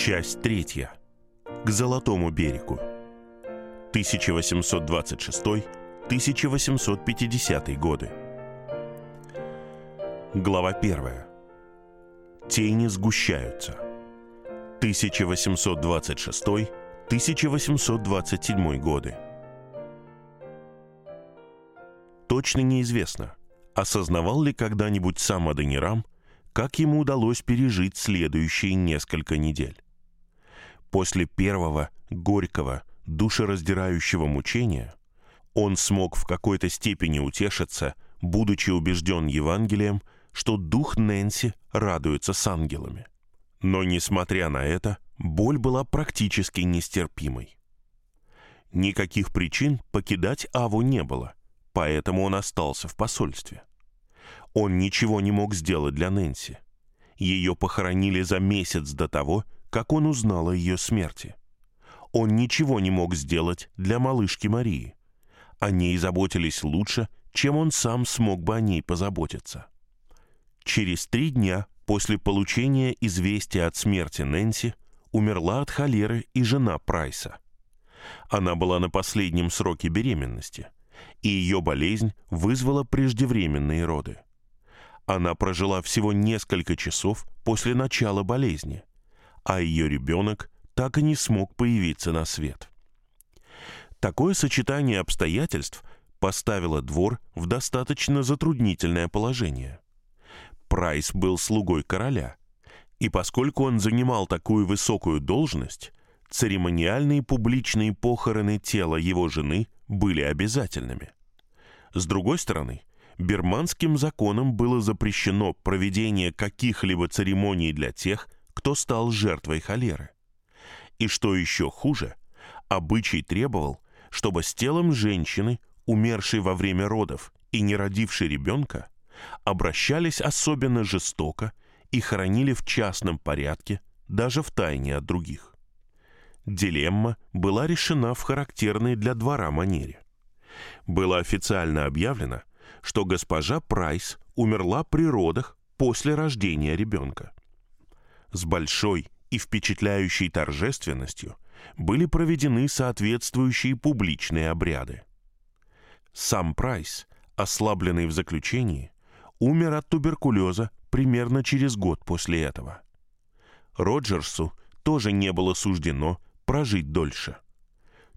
Часть третья. К Золотому берегу. 1826-1850 годы. Глава первая. Тени сгущаются. 1826-1827 годы. Точно неизвестно, осознавал ли когда-нибудь сам Аденирам, как ему удалось пережить следующие несколько недель. После первого горького, душераздирающего мучения он смог в какой-то степени утешиться, будучи убежден Евангелием, что дух Нэнси радуется с ангелами. Но, несмотря на это, боль была практически нестерпимой. Никаких причин покидать Аву не было, поэтому он остался в посольстве. Он ничего не мог сделать для Нэнси. Ее похоронили за месяц до того, как он узнал о ее смерти. Он ничего не мог сделать для малышки Марии. О ней заботились лучше, чем он сам смог бы о ней позаботиться. Через три дня после получения известия от смерти Нэнси умерла от холеры и жена Прайса. Она была на последнем сроке беременности, и ее болезнь вызвала преждевременные роды. Она прожила всего несколько часов после начала болезни, а ее ребенок так и не смог появиться на свет. Такое сочетание обстоятельств поставило двор в достаточно затруднительное положение. Прайс был слугой короля, и поскольку он занимал такую высокую должность, церемониальные публичные похороны тела его жены были обязательными. С другой стороны, бирманским законом было запрещено проведение каких-либо церемоний для тех, кто стал жертвой холеры. И что еще хуже, обычай требовал, чтобы с телом женщины, умершей во время родов и не родившей ребенка, обращались особенно жестоко и хоронили в частном порядке, даже в тайне от других. Дилемма была решена в характерной для двора манере. Было официально объявлено, что госпожа Прайс умерла при родах после рождения ребенка с большой и впечатляющей торжественностью были проведены соответствующие публичные обряды. Сам Прайс, ослабленный в заключении, умер от туберкулеза примерно через год после этого. Роджерсу тоже не было суждено прожить дольше.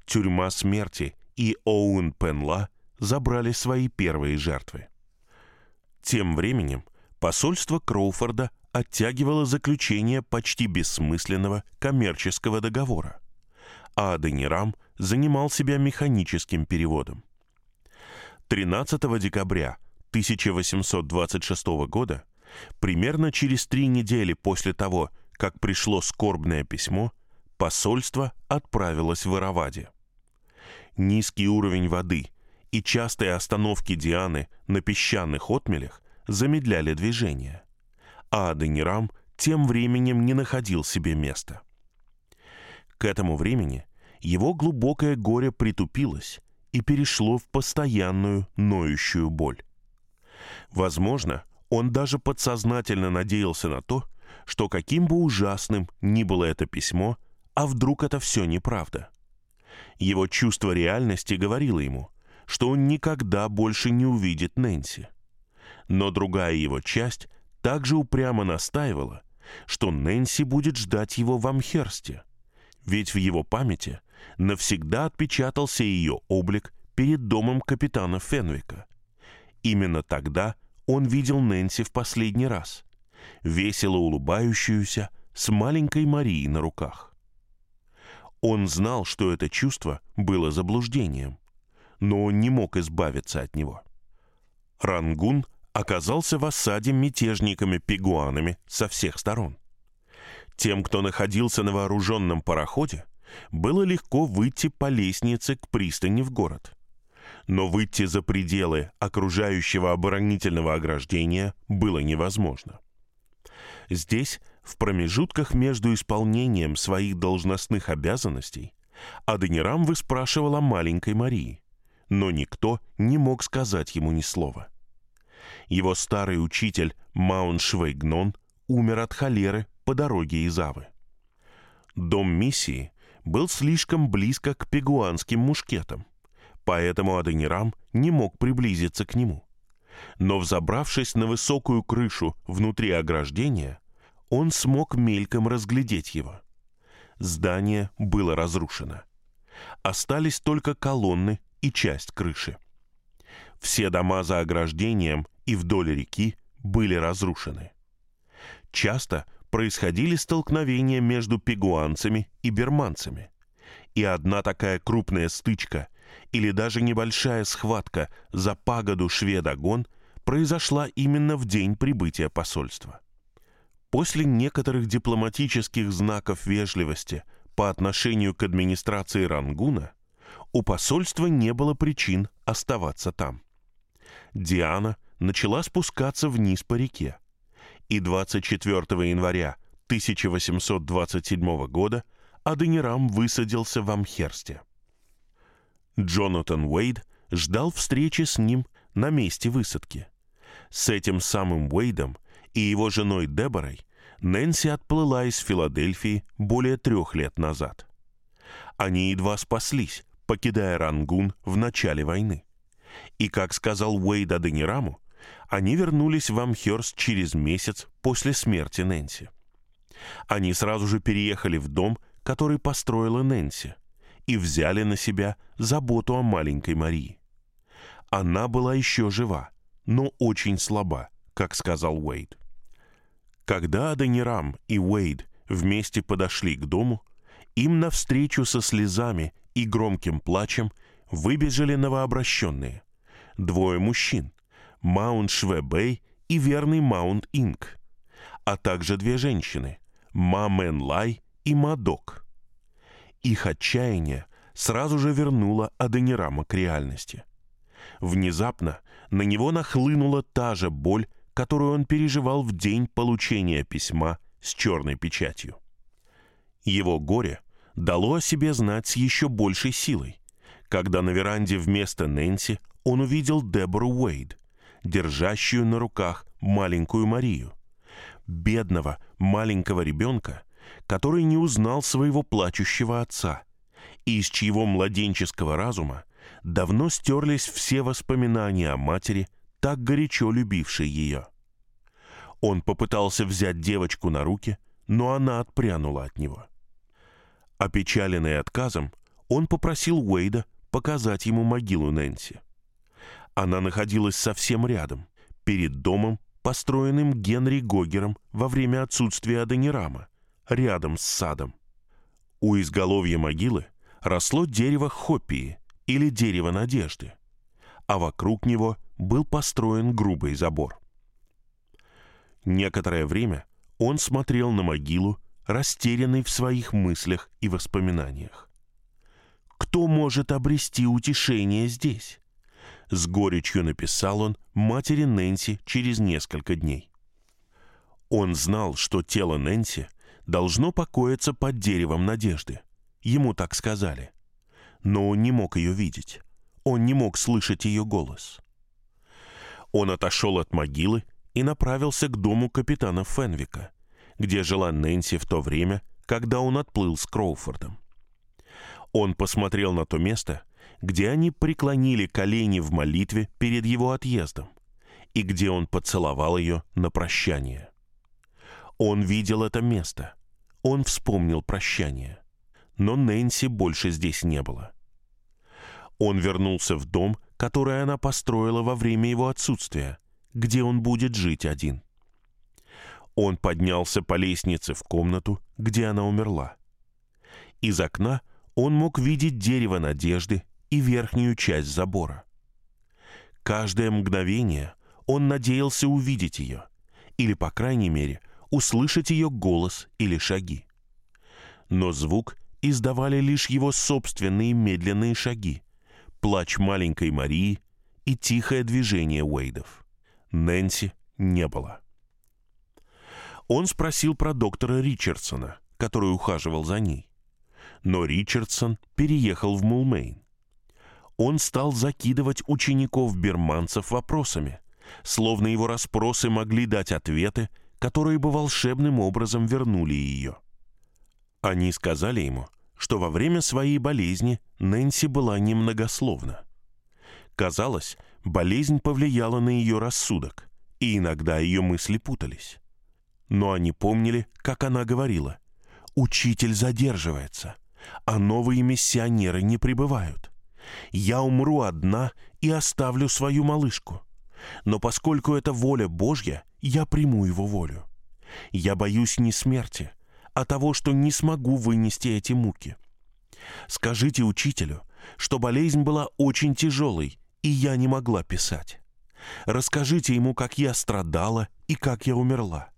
Тюрьма смерти и Оуэн Пенла забрали свои первые жертвы. Тем временем посольство Кроуфорда оттягивало заключение почти бессмысленного коммерческого договора, а Аденирам занимал себя механическим переводом. 13 декабря 1826 года, примерно через три недели после того, как пришло скорбное письмо, посольство отправилось в Ираваде. Низкий уровень воды и частые остановки Дианы на песчаных отмелях замедляли движение – а Аденирам тем временем не находил себе места. К этому времени его глубокое горе притупилось и перешло в постоянную ноющую боль. Возможно, он даже подсознательно надеялся на то, что каким бы ужасным ни было это письмо, а вдруг это все неправда. Его чувство реальности говорило ему, что он никогда больше не увидит Нэнси. Но другая его часть также упрямо настаивала, что Нэнси будет ждать его в Амхерсте, ведь в его памяти навсегда отпечатался ее облик перед домом капитана Фенвика. Именно тогда он видел Нэнси в последний раз, весело улыбающуюся с маленькой Марией на руках. Он знал, что это чувство было заблуждением, но он не мог избавиться от него. Рангун оказался в осаде мятежниками-пигуанами со всех сторон. Тем, кто находился на вооруженном пароходе, было легко выйти по лестнице к пристани в город. Но выйти за пределы окружающего оборонительного ограждения было невозможно. Здесь, в промежутках между исполнением своих должностных обязанностей, Аденирам выспрашивал о маленькой Марии, но никто не мог сказать ему ни слова. Его старый учитель Маун Швейгнон умер от холеры по дороге из Авы. Дом миссии был слишком близко к пегуанским мушкетам, поэтому Аденирам не мог приблизиться к нему. Но взобравшись на высокую крышу внутри ограждения, он смог мельком разглядеть его. Здание было разрушено. Остались только колонны и часть крыши. Все дома за ограждением и вдоль реки были разрушены. Часто происходили столкновения между пегуанцами и берманцами. И одна такая крупная стычка или даже небольшая схватка за пагоду Шведогон произошла именно в день прибытия посольства. После некоторых дипломатических знаков вежливости по отношению к администрации Рангуна у посольства не было причин оставаться там. Диана начала спускаться вниз по реке, и 24 января 1827 года Аденирам высадился в Амхерсте. Джонатан Уэйд ждал встречи с ним на месте высадки. С этим самым Уэйдом и его женой Деборой Нэнси отплыла из Филадельфии более трех лет назад. Они едва спаслись, покидая Рангун в начале войны. И, как сказал Уэйд Аденираму, они вернулись в Амхерст через месяц после смерти Нэнси. Они сразу же переехали в дом, который построила Нэнси, и взяли на себя заботу о маленькой Марии. Она была еще жива, но очень слаба, как сказал Уэйд. Когда Аденирам и Уэйд вместе подошли к дому, им навстречу со слезами и громким плачем выбежали новообращенные. Двое мужчин, Маунт Швебэй и верный Маунт Инк, а также две женщины, Ма Мэн Лай и Мадок. Их отчаяние сразу же вернуло Адонирама к реальности. Внезапно на него нахлынула та же боль, которую он переживал в день получения письма с черной печатью. Его горе дало о себе знать с еще большей силой, когда на веранде вместо Нэнси он увидел Дебору Уэйд, держащую на руках маленькую Марию, бедного маленького ребенка, который не узнал своего плачущего отца, и из чьего младенческого разума давно стерлись все воспоминания о матери, так горячо любившей ее. Он попытался взять девочку на руки, но она отпрянула от него. Опечаленный отказом, он попросил Уэйда показать ему могилу Нэнси. Она находилась совсем рядом, перед домом, построенным Генри Гогером во время отсутствия Аденирама, рядом с садом. У изголовья могилы росло дерево хоппии или дерево надежды, а вокруг него был построен грубый забор. Некоторое время он смотрел на могилу, растерянный в своих мыслях и воспоминаниях. Кто может обрести утешение здесь? С горечью написал он матери Нэнси через несколько дней. Он знал, что тело Нэнси должно покоиться под деревом надежды. Ему так сказали. Но он не мог ее видеть. Он не мог слышать ее голос. Он отошел от могилы и направился к дому капитана Фенвика, где жила Нэнси в то время, когда он отплыл с Кроуфордом. Он посмотрел на то место, где они преклонили колени в молитве перед его отъездом, и где он поцеловал ее на прощание. Он видел это место, он вспомнил прощание, но Нэнси больше здесь не было. Он вернулся в дом, который она построила во время его отсутствия, где он будет жить один. Он поднялся по лестнице в комнату, где она умерла. Из окна он мог видеть дерево надежды и верхнюю часть забора. Каждое мгновение он надеялся увидеть ее, или, по крайней мере, услышать ее голос или шаги. Но звук издавали лишь его собственные медленные шаги, плач маленькой Марии и тихое движение Уэйдов. Нэнси не было. Он спросил про доктора Ричардсона, который ухаживал за ней. Но Ричардсон переехал в Мулмейн он стал закидывать учеников-берманцев вопросами, словно его расспросы могли дать ответы, которые бы волшебным образом вернули ее. Они сказали ему, что во время своей болезни Нэнси была немногословна. Казалось, болезнь повлияла на ее рассудок, и иногда ее мысли путались. Но они помнили, как она говорила, «Учитель задерживается, а новые миссионеры не прибывают. Я умру одна и оставлю свою малышку. Но поскольку это воля Божья, я приму его волю. Я боюсь не смерти, а того, что не смогу вынести эти муки. Скажите учителю, что болезнь была очень тяжелой, и я не могла писать. Расскажите ему, как я страдала и как я умерла.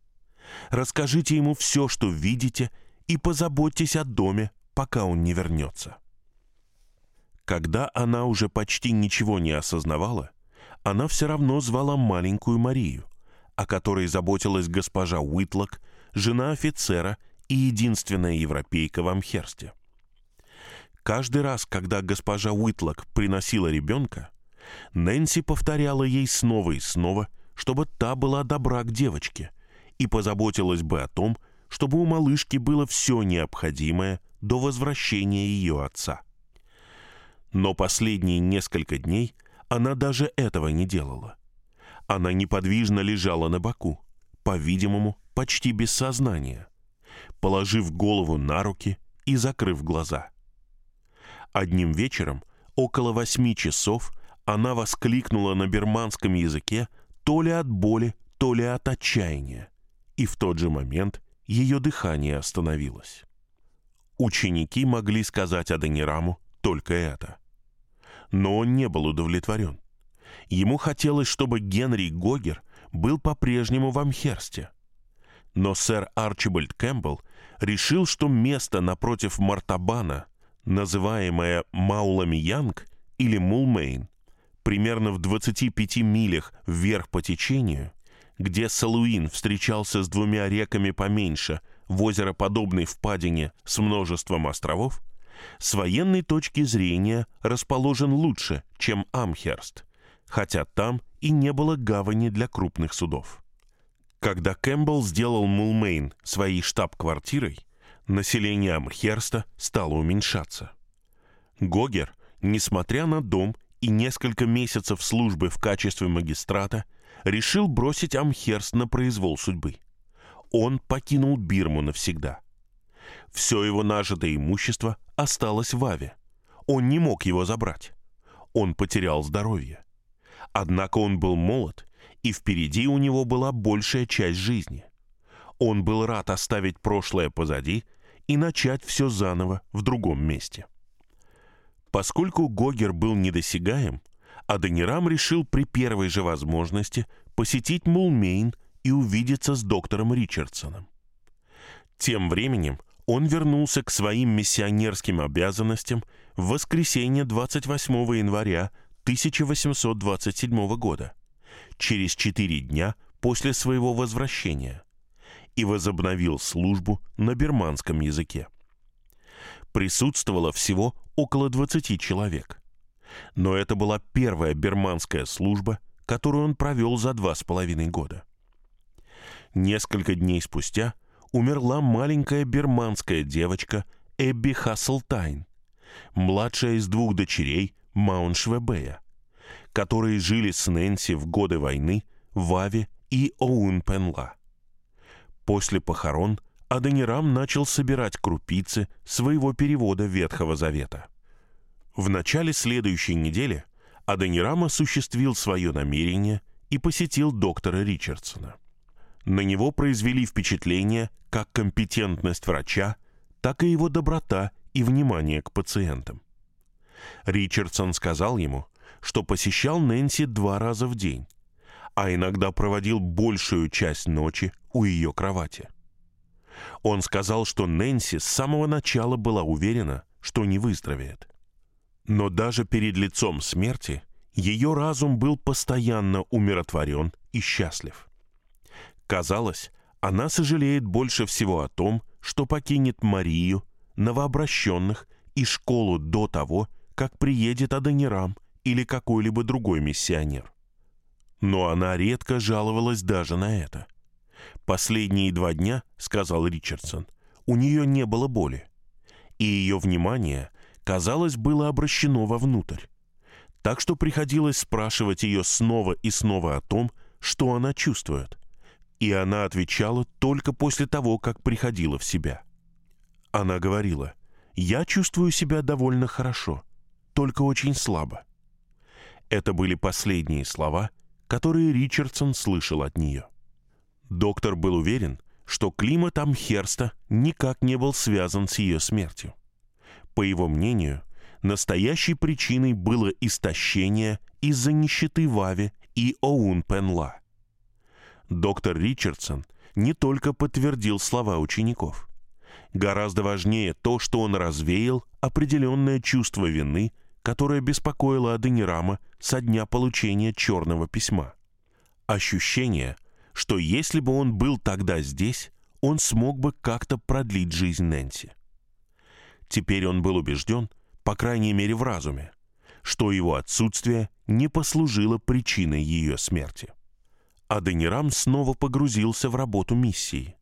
Расскажите ему все, что видите, и позаботьтесь о доме, пока он не вернется. Когда она уже почти ничего не осознавала, она все равно звала маленькую Марию, о которой заботилась госпожа Уитлок, жена офицера и единственная европейка в Амхерсте. Каждый раз, когда госпожа Уитлок приносила ребенка, Нэнси повторяла ей снова и снова, чтобы та была добра к девочке и позаботилась бы о том, чтобы у малышки было все необходимое до возвращения ее отца. Но последние несколько дней она даже этого не делала. Она неподвижно лежала на боку, по-видимому, почти без сознания, положив голову на руки и закрыв глаза. Одним вечером, около восьми часов, она воскликнула на берманском языке то ли от боли, то ли от отчаяния, и в тот же момент ее дыхание остановилось. Ученики могли сказать Адонираму только это. Но он не был удовлетворен. Ему хотелось, чтобы Генри Гогер был по-прежнему в Амхерсте. Но сэр Арчибальд Кэмпбелл решил, что место напротив Мартабана, называемое Маулами Янг или Мулмейн, примерно в 25 милях вверх по течению, где Салуин встречался с двумя реками поменьше в озероподобной впадине с множеством островов, с военной точки зрения расположен лучше, чем Амхерст, хотя там и не было гавани для крупных судов. Когда Кэмпбелл сделал Мулмейн своей штаб-квартирой, население Амхерста стало уменьшаться. Гогер, несмотря на дом и несколько месяцев службы в качестве магистрата, решил бросить Амхерст на произвол судьбы. Он покинул Бирму навсегда. Все его нажитое имущество осталось в Аве. Он не мог его забрать. Он потерял здоровье. Однако он был молод, и впереди у него была большая часть жизни. Он был рад оставить прошлое позади и начать все заново в другом месте. Поскольку Гогер был недосягаем, Аденирам решил при первой же возможности посетить Мулмейн и увидеться с доктором Ричардсоном. Тем временем он вернулся к своим миссионерским обязанностям в воскресенье 28 января 1827 года, через четыре дня после своего возвращения, и возобновил службу на берманском языке. Присутствовало всего около 20 человек. Но это была первая берманская служба, которую он провел за два с половиной года. Несколько дней спустя умерла маленькая берманская девочка Эбби Хасселтайн, младшая из двух дочерей Мауншвебея, которые жили с Нэнси в годы войны в Аве и Оун-Пенла. После похорон – Адонирам начал собирать крупицы своего перевода Ветхого Завета. В начале следующей недели Адонирам осуществил свое намерение и посетил доктора Ричардсона. На него произвели впечатление как компетентность врача, так и его доброта и внимание к пациентам. Ричардсон сказал ему, что посещал Нэнси два раза в день, а иногда проводил большую часть ночи у ее кровати. Он сказал, что Нэнси с самого начала была уверена, что не выздоровеет. Но даже перед лицом смерти ее разум был постоянно умиротворен и счастлив. Казалось, она сожалеет больше всего о том, что покинет Марию, новообращенных и школу до того, как приедет Адонирам или какой-либо другой миссионер. Но она редко жаловалась даже на это. Последние два дня, сказал Ричардсон, у нее не было боли, и ее внимание, казалось, было обращено вовнутрь. Так что приходилось спрашивать ее снова и снова о том, что она чувствует. И она отвечала только после того, как приходила в себя. Она говорила, «Я чувствую себя довольно хорошо, только очень слабо». Это были последние слова, которые Ричардсон слышал от нее. Доктор был уверен, что климат Амхерста никак не был связан с ее смертью. По его мнению, настоящей причиной было истощение из-за нищеты Вави и Оун Пенла. Доктор Ричардсон не только подтвердил слова учеников. Гораздо важнее то, что он развеял определенное чувство вины, которое беспокоило Аденирама со дня получения черного письма. Ощущение, что если бы он был тогда здесь, он смог бы как-то продлить жизнь Нэнси. Теперь он был убежден, по крайней мере в разуме, что его отсутствие не послужило причиной ее смерти. Аденирам снова погрузился в работу миссии,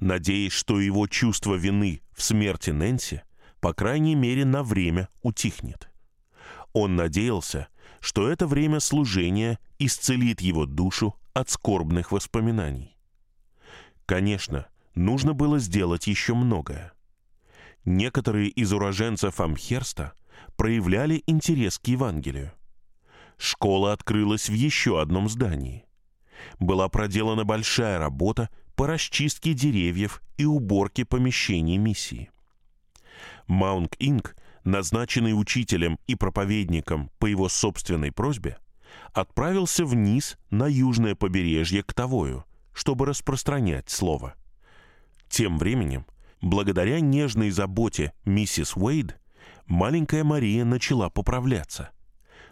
надеясь, что его чувство вины в смерти Нэнси, по крайней мере, на время утихнет. Он надеялся, что это время служения исцелит его душу от скорбных воспоминаний. Конечно, нужно было сделать еще многое. Некоторые из уроженцев Амхерста проявляли интерес к Евангелию. Школа открылась в еще одном здании. Была проделана большая работа по расчистке деревьев и уборке помещений миссии. Маунг Инг, назначенный учителем и проповедником по его собственной просьбе, отправился вниз на южное побережье к Тавою, чтобы распространять слово. Тем временем, благодаря нежной заботе миссис Уэйд, маленькая Мария начала поправляться,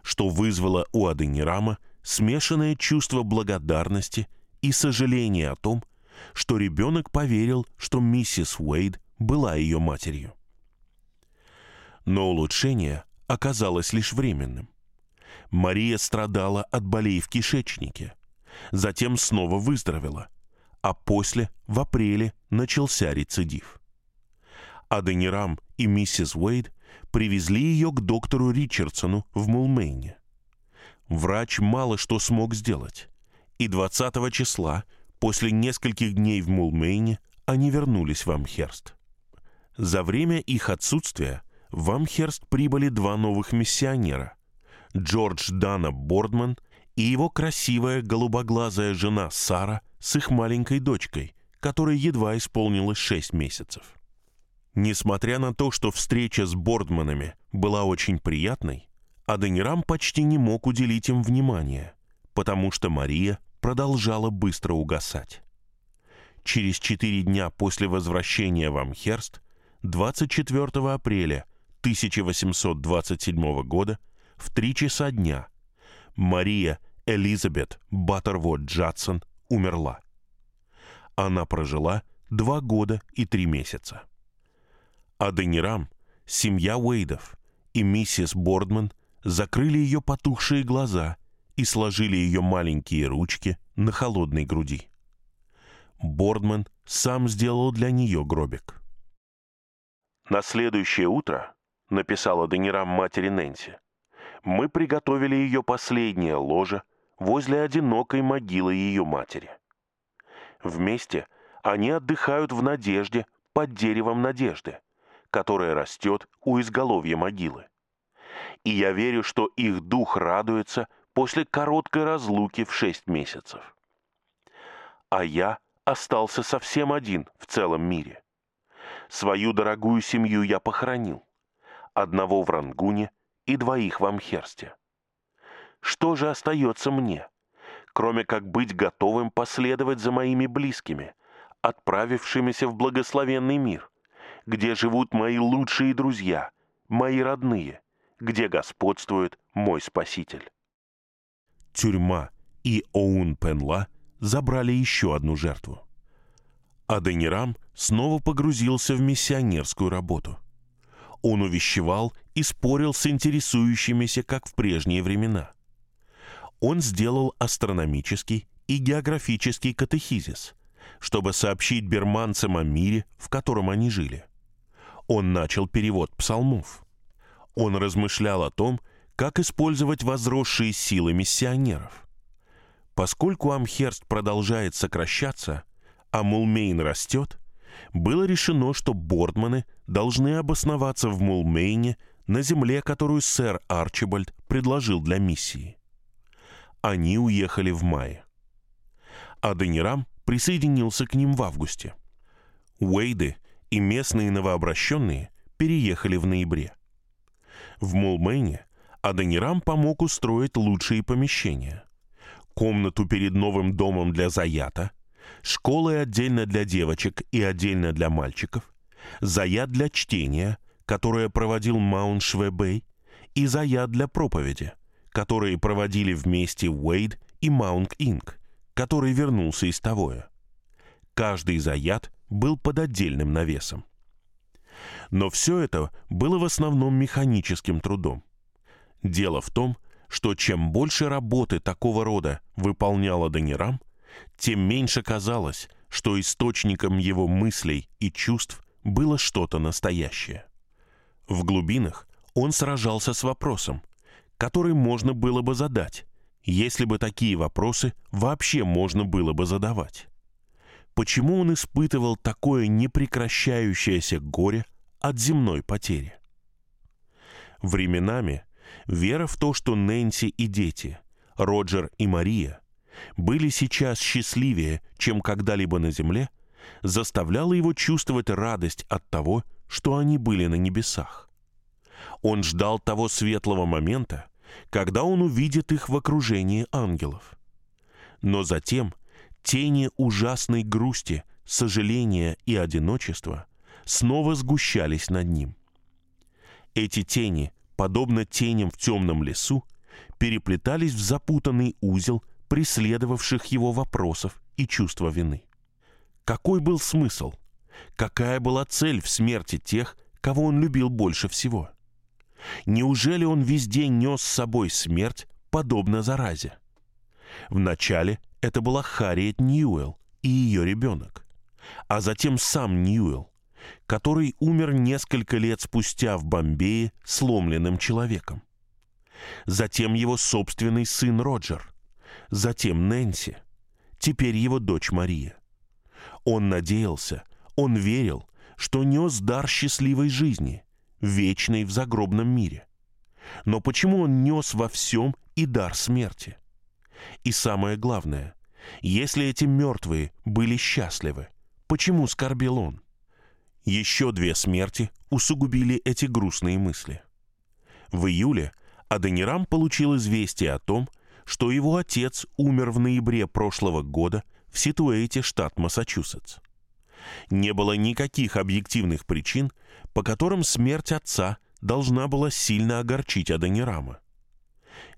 что вызвало у Аденирама смешанное чувство благодарности и сожаления о том, что ребенок поверил, что миссис Уэйд была ее матерью. Но улучшение оказалось лишь временным. Мария страдала от болей в кишечнике, затем снова выздоровела, а после, в апреле, начался рецидив. Аденирам и миссис Уэйд привезли ее к доктору Ричардсону в Мулмейне. Врач мало что смог сделать, и 20 числа, после нескольких дней в Мулмейне, они вернулись в Амхерст. За время их отсутствия в Амхерст прибыли два новых миссионера – Джордж Дана Бордман и его красивая голубоглазая жена Сара с их маленькой дочкой, которой едва исполнилось шесть месяцев. Несмотря на то, что встреча с Бордманами была очень приятной, Аденирам почти не мог уделить им внимания, потому что Мария продолжала быстро угасать. Через четыре дня после возвращения в Амхерст, 24 апреля 1827 года, в три часа дня Мария Элизабет Баттервуд Джадсон умерла. Она прожила два года и три месяца. А Денирам, семья Уэйдов и миссис Бордман закрыли ее потухшие глаза и сложили ее маленькие ручки на холодной груди. Бордман сам сделал для нее гробик. На следующее утро, написала Денирам матери Нэнси, мы приготовили ее последнее ложе возле одинокой могилы ее матери. Вместе они отдыхают в надежде под деревом надежды, которое растет у изголовья могилы. И я верю, что их дух радуется после короткой разлуки в шесть месяцев. А я остался совсем один в целом мире. Свою дорогую семью я похоронил. Одного в Рангуне – и двоих в Амхерсте. Что же остается мне, кроме как быть готовым последовать за моими близкими, отправившимися в благословенный мир, где живут мои лучшие друзья, мои родные, где господствует мой Спаситель? Тюрьма и Оун Пенла забрали еще одну жертву. Аденирам снова погрузился в миссионерскую работу – он увещевал и спорил с интересующимися, как в прежние времена. Он сделал астрономический и географический катехизис, чтобы сообщить берманцам о мире, в котором они жили. Он начал перевод псалмов. Он размышлял о том, как использовать возросшие силы миссионеров. Поскольку Амхерст продолжает сокращаться, а Мулмейн растет, было решено, что Бордманы должны обосноваться в Мулмейне на земле, которую сэр Арчибальд предложил для миссии. Они уехали в мае. Аденирам присоединился к ним в августе. Уэйды и местные новообращенные переехали в ноябре. В Мулмейне Аденирам помог устроить лучшие помещения. Комнату перед новым домом для Заята, школы отдельно для девочек и отдельно для мальчиков, Заят для чтения, которое проводил Маунт Швебей, и Заят для проповеди, которые проводили вместе Уэйд и Маунт Инк который вернулся из Тавоя. Каждый заят был под отдельным навесом. Но все это было в основном механическим трудом. Дело в том, что чем больше работы такого рода выполняла Данирам, тем меньше казалось, что источником его мыслей и чувств было что-то настоящее. В глубинах он сражался с вопросом, который можно было бы задать, если бы такие вопросы вообще можно было бы задавать. Почему он испытывал такое непрекращающееся горе от земной потери? Временами вера в то, что Нэнси и дети, Роджер и Мария, были сейчас счастливее, чем когда-либо на земле, заставляла его чувствовать радость от того, что они были на небесах. Он ждал того светлого момента, когда он увидит их в окружении ангелов. Но затем тени ужасной грусти, сожаления и одиночества снова сгущались над ним. Эти тени, подобно теням в темном лесу, переплетались в запутанный узел преследовавших его вопросов и чувства вины. Какой был смысл? Какая была цель в смерти тех, кого он любил больше всего? Неужели он везде нес с собой смерть, подобно заразе? Вначале это была Харриет Ньюэлл и ее ребенок, а затем сам Ньюэлл, который умер несколько лет спустя в Бомбее сломленным человеком. Затем его собственный сын Роджер, затем Нэнси, теперь его дочь Мария. Он надеялся, он верил, что нес дар счастливой жизни – вечный в загробном мире. Но почему он нес во всем и дар смерти? И самое главное, если эти мертвые были счастливы, почему скорбел он? Еще две смерти усугубили эти грустные мысли. В июле Аденирам получил известие о том, что его отец умер в ноябре прошлого года в Ситуэйте, штат Массачусетс. Не было никаких объективных причин, по которым смерть отца должна была сильно огорчить Адонирама.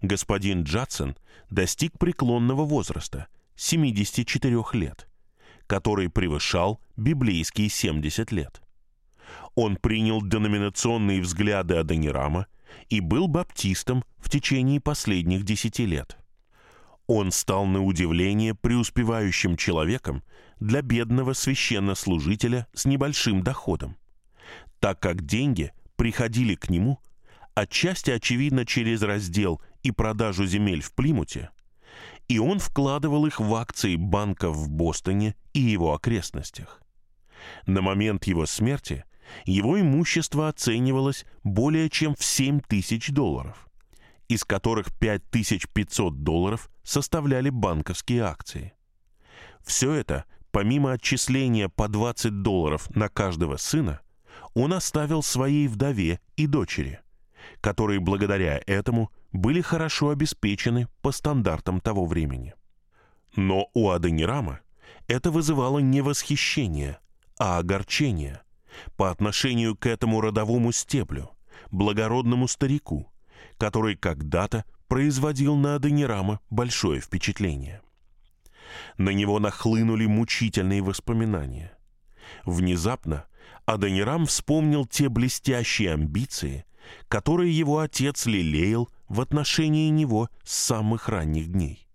Господин Джадсон достиг преклонного возраста, 74 лет, который превышал библейские 70 лет. Он принял деноминационные взгляды Адонирама и был баптистом в течение последних десяти лет. Он стал на удивление преуспевающим человеком для бедного священнослужителя с небольшим доходом так как деньги приходили к нему, отчасти, очевидно, через раздел и продажу земель в Плимуте, и он вкладывал их в акции банков в Бостоне и его окрестностях. На момент его смерти его имущество оценивалось более чем в 7 тысяч долларов, из которых 5500 долларов составляли банковские акции. Все это, помимо отчисления по 20 долларов на каждого сына – он оставил своей вдове и дочери, которые благодаря этому были хорошо обеспечены по стандартам того времени. Но у Аденирама это вызывало не восхищение, а огорчение по отношению к этому родовому стеблю, благородному старику, который когда-то производил на Аденирама большое впечатление. На него нахлынули мучительные воспоминания. Внезапно Адонирам вспомнил те блестящие амбиции, которые его отец лелеял в отношении него с самых ранних дней.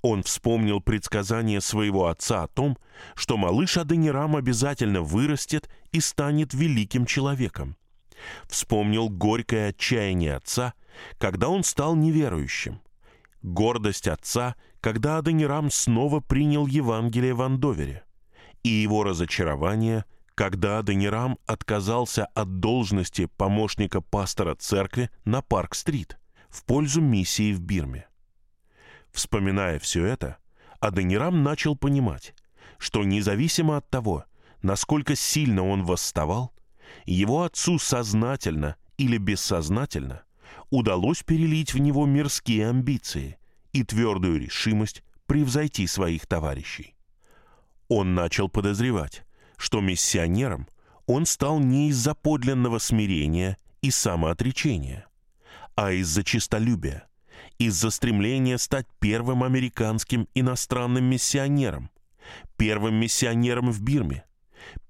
Он вспомнил предсказание своего отца о том, что малыш Аденирам обязательно вырастет и станет великим человеком. Вспомнил горькое отчаяние отца, когда он стал неверующим. Гордость отца, когда Аденирам снова принял Евангелие в Андовере. И его разочарование, когда Аденирам отказался от должности помощника пастора церкви на Парк-стрит в пользу миссии в Бирме. Вспоминая все это, Аденирам начал понимать, что независимо от того, насколько сильно он восставал, его отцу сознательно или бессознательно удалось перелить в него мирские амбиции и твердую решимость превзойти своих товарищей. Он начал подозревать, что миссионером он стал не из-за подлинного смирения и самоотречения, а из-за честолюбия, из-за стремления стать первым американским иностранным миссионером, первым миссионером в Бирме,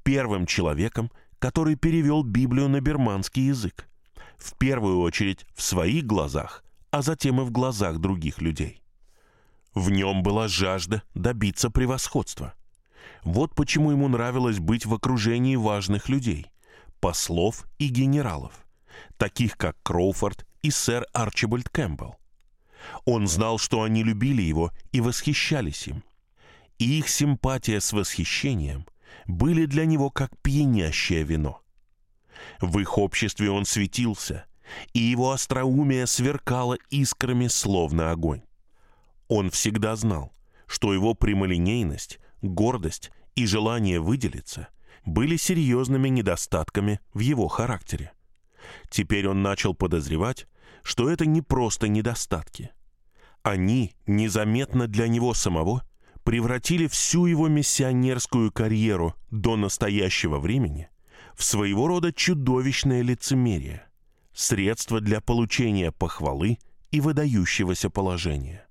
первым человеком, который перевел Библию на бирманский язык, в первую очередь в своих глазах, а затем и в глазах других людей. В нем была жажда добиться превосходства. Вот почему ему нравилось быть в окружении важных людей, послов и генералов, таких как Кроуфорд и сэр Арчибальд Кэмпбелл. Он знал, что они любили его и восхищались им. И их симпатия с восхищением были для него как пьянящее вино. В их обществе он светился, и его остроумие сверкало искрами, словно огонь. Он всегда знал, что его прямолинейность, гордость и желание выделиться были серьезными недостатками в его характере. Теперь он начал подозревать, что это не просто недостатки. Они, незаметно для него самого, превратили всю его миссионерскую карьеру до настоящего времени в своего рода чудовищное лицемерие, средство для получения похвалы и выдающегося положения.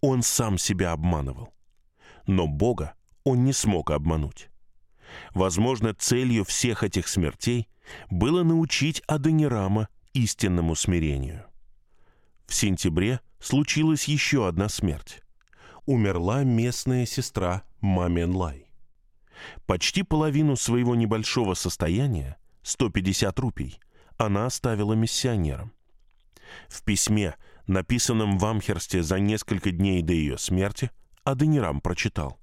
Он сам себя обманывал. Но Бога он не смог обмануть. Возможно, целью всех этих смертей было научить Адонирама истинному смирению. В сентябре случилась еще одна смерть. Умерла местная сестра Мамен Лай. Почти половину своего небольшого состояния, 150 рупий, она оставила миссионерам. В письме, написанном в Амхерсте за несколько дней до ее смерти, Аденирам прочитал.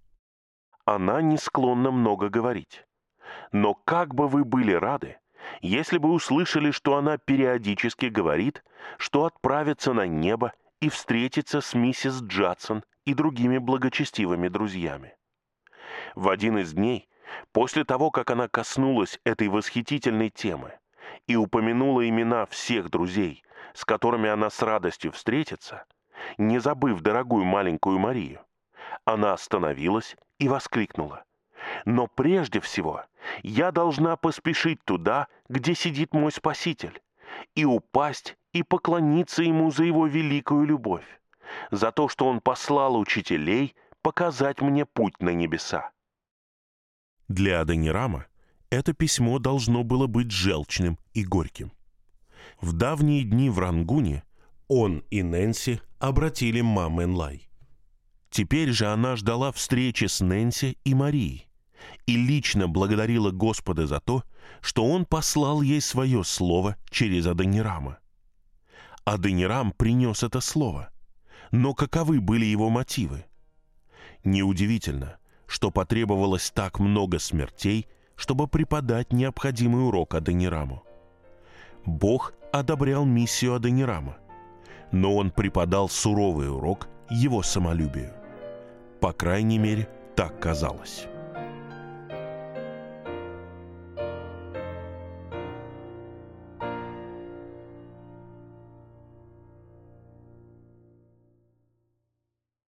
«Она не склонна много говорить. Но как бы вы были рады, если бы услышали, что она периодически говорит, что отправится на небо и встретится с миссис Джадсон и другими благочестивыми друзьями. В один из дней, после того, как она коснулась этой восхитительной темы и упомянула имена всех друзей, с которыми она с радостью встретится, не забыв дорогую маленькую Марию, она остановилась и воскликнула. «Но прежде всего я должна поспешить туда, где сидит мой Спаситель, и упасть и поклониться Ему за Его великую любовь, за то, что Он послал учителей показать мне путь на небеса. Для Адонирама это письмо должно было быть желчным и горьким. В давние дни в Рангуне он и Нэнси обратили Мам Лай. Теперь же она ждала встречи с Нэнси и Марией, и лично благодарила Господа за то, что Он послал ей свое слово через Адонирама. Адонирам принес это слово. Но каковы были его мотивы? Неудивительно, что потребовалось так много смертей, чтобы преподать необходимый урок Адонираму. Бог одобрял миссию Адонирама, но он преподал суровый урок его самолюбию. По крайней мере, так казалось.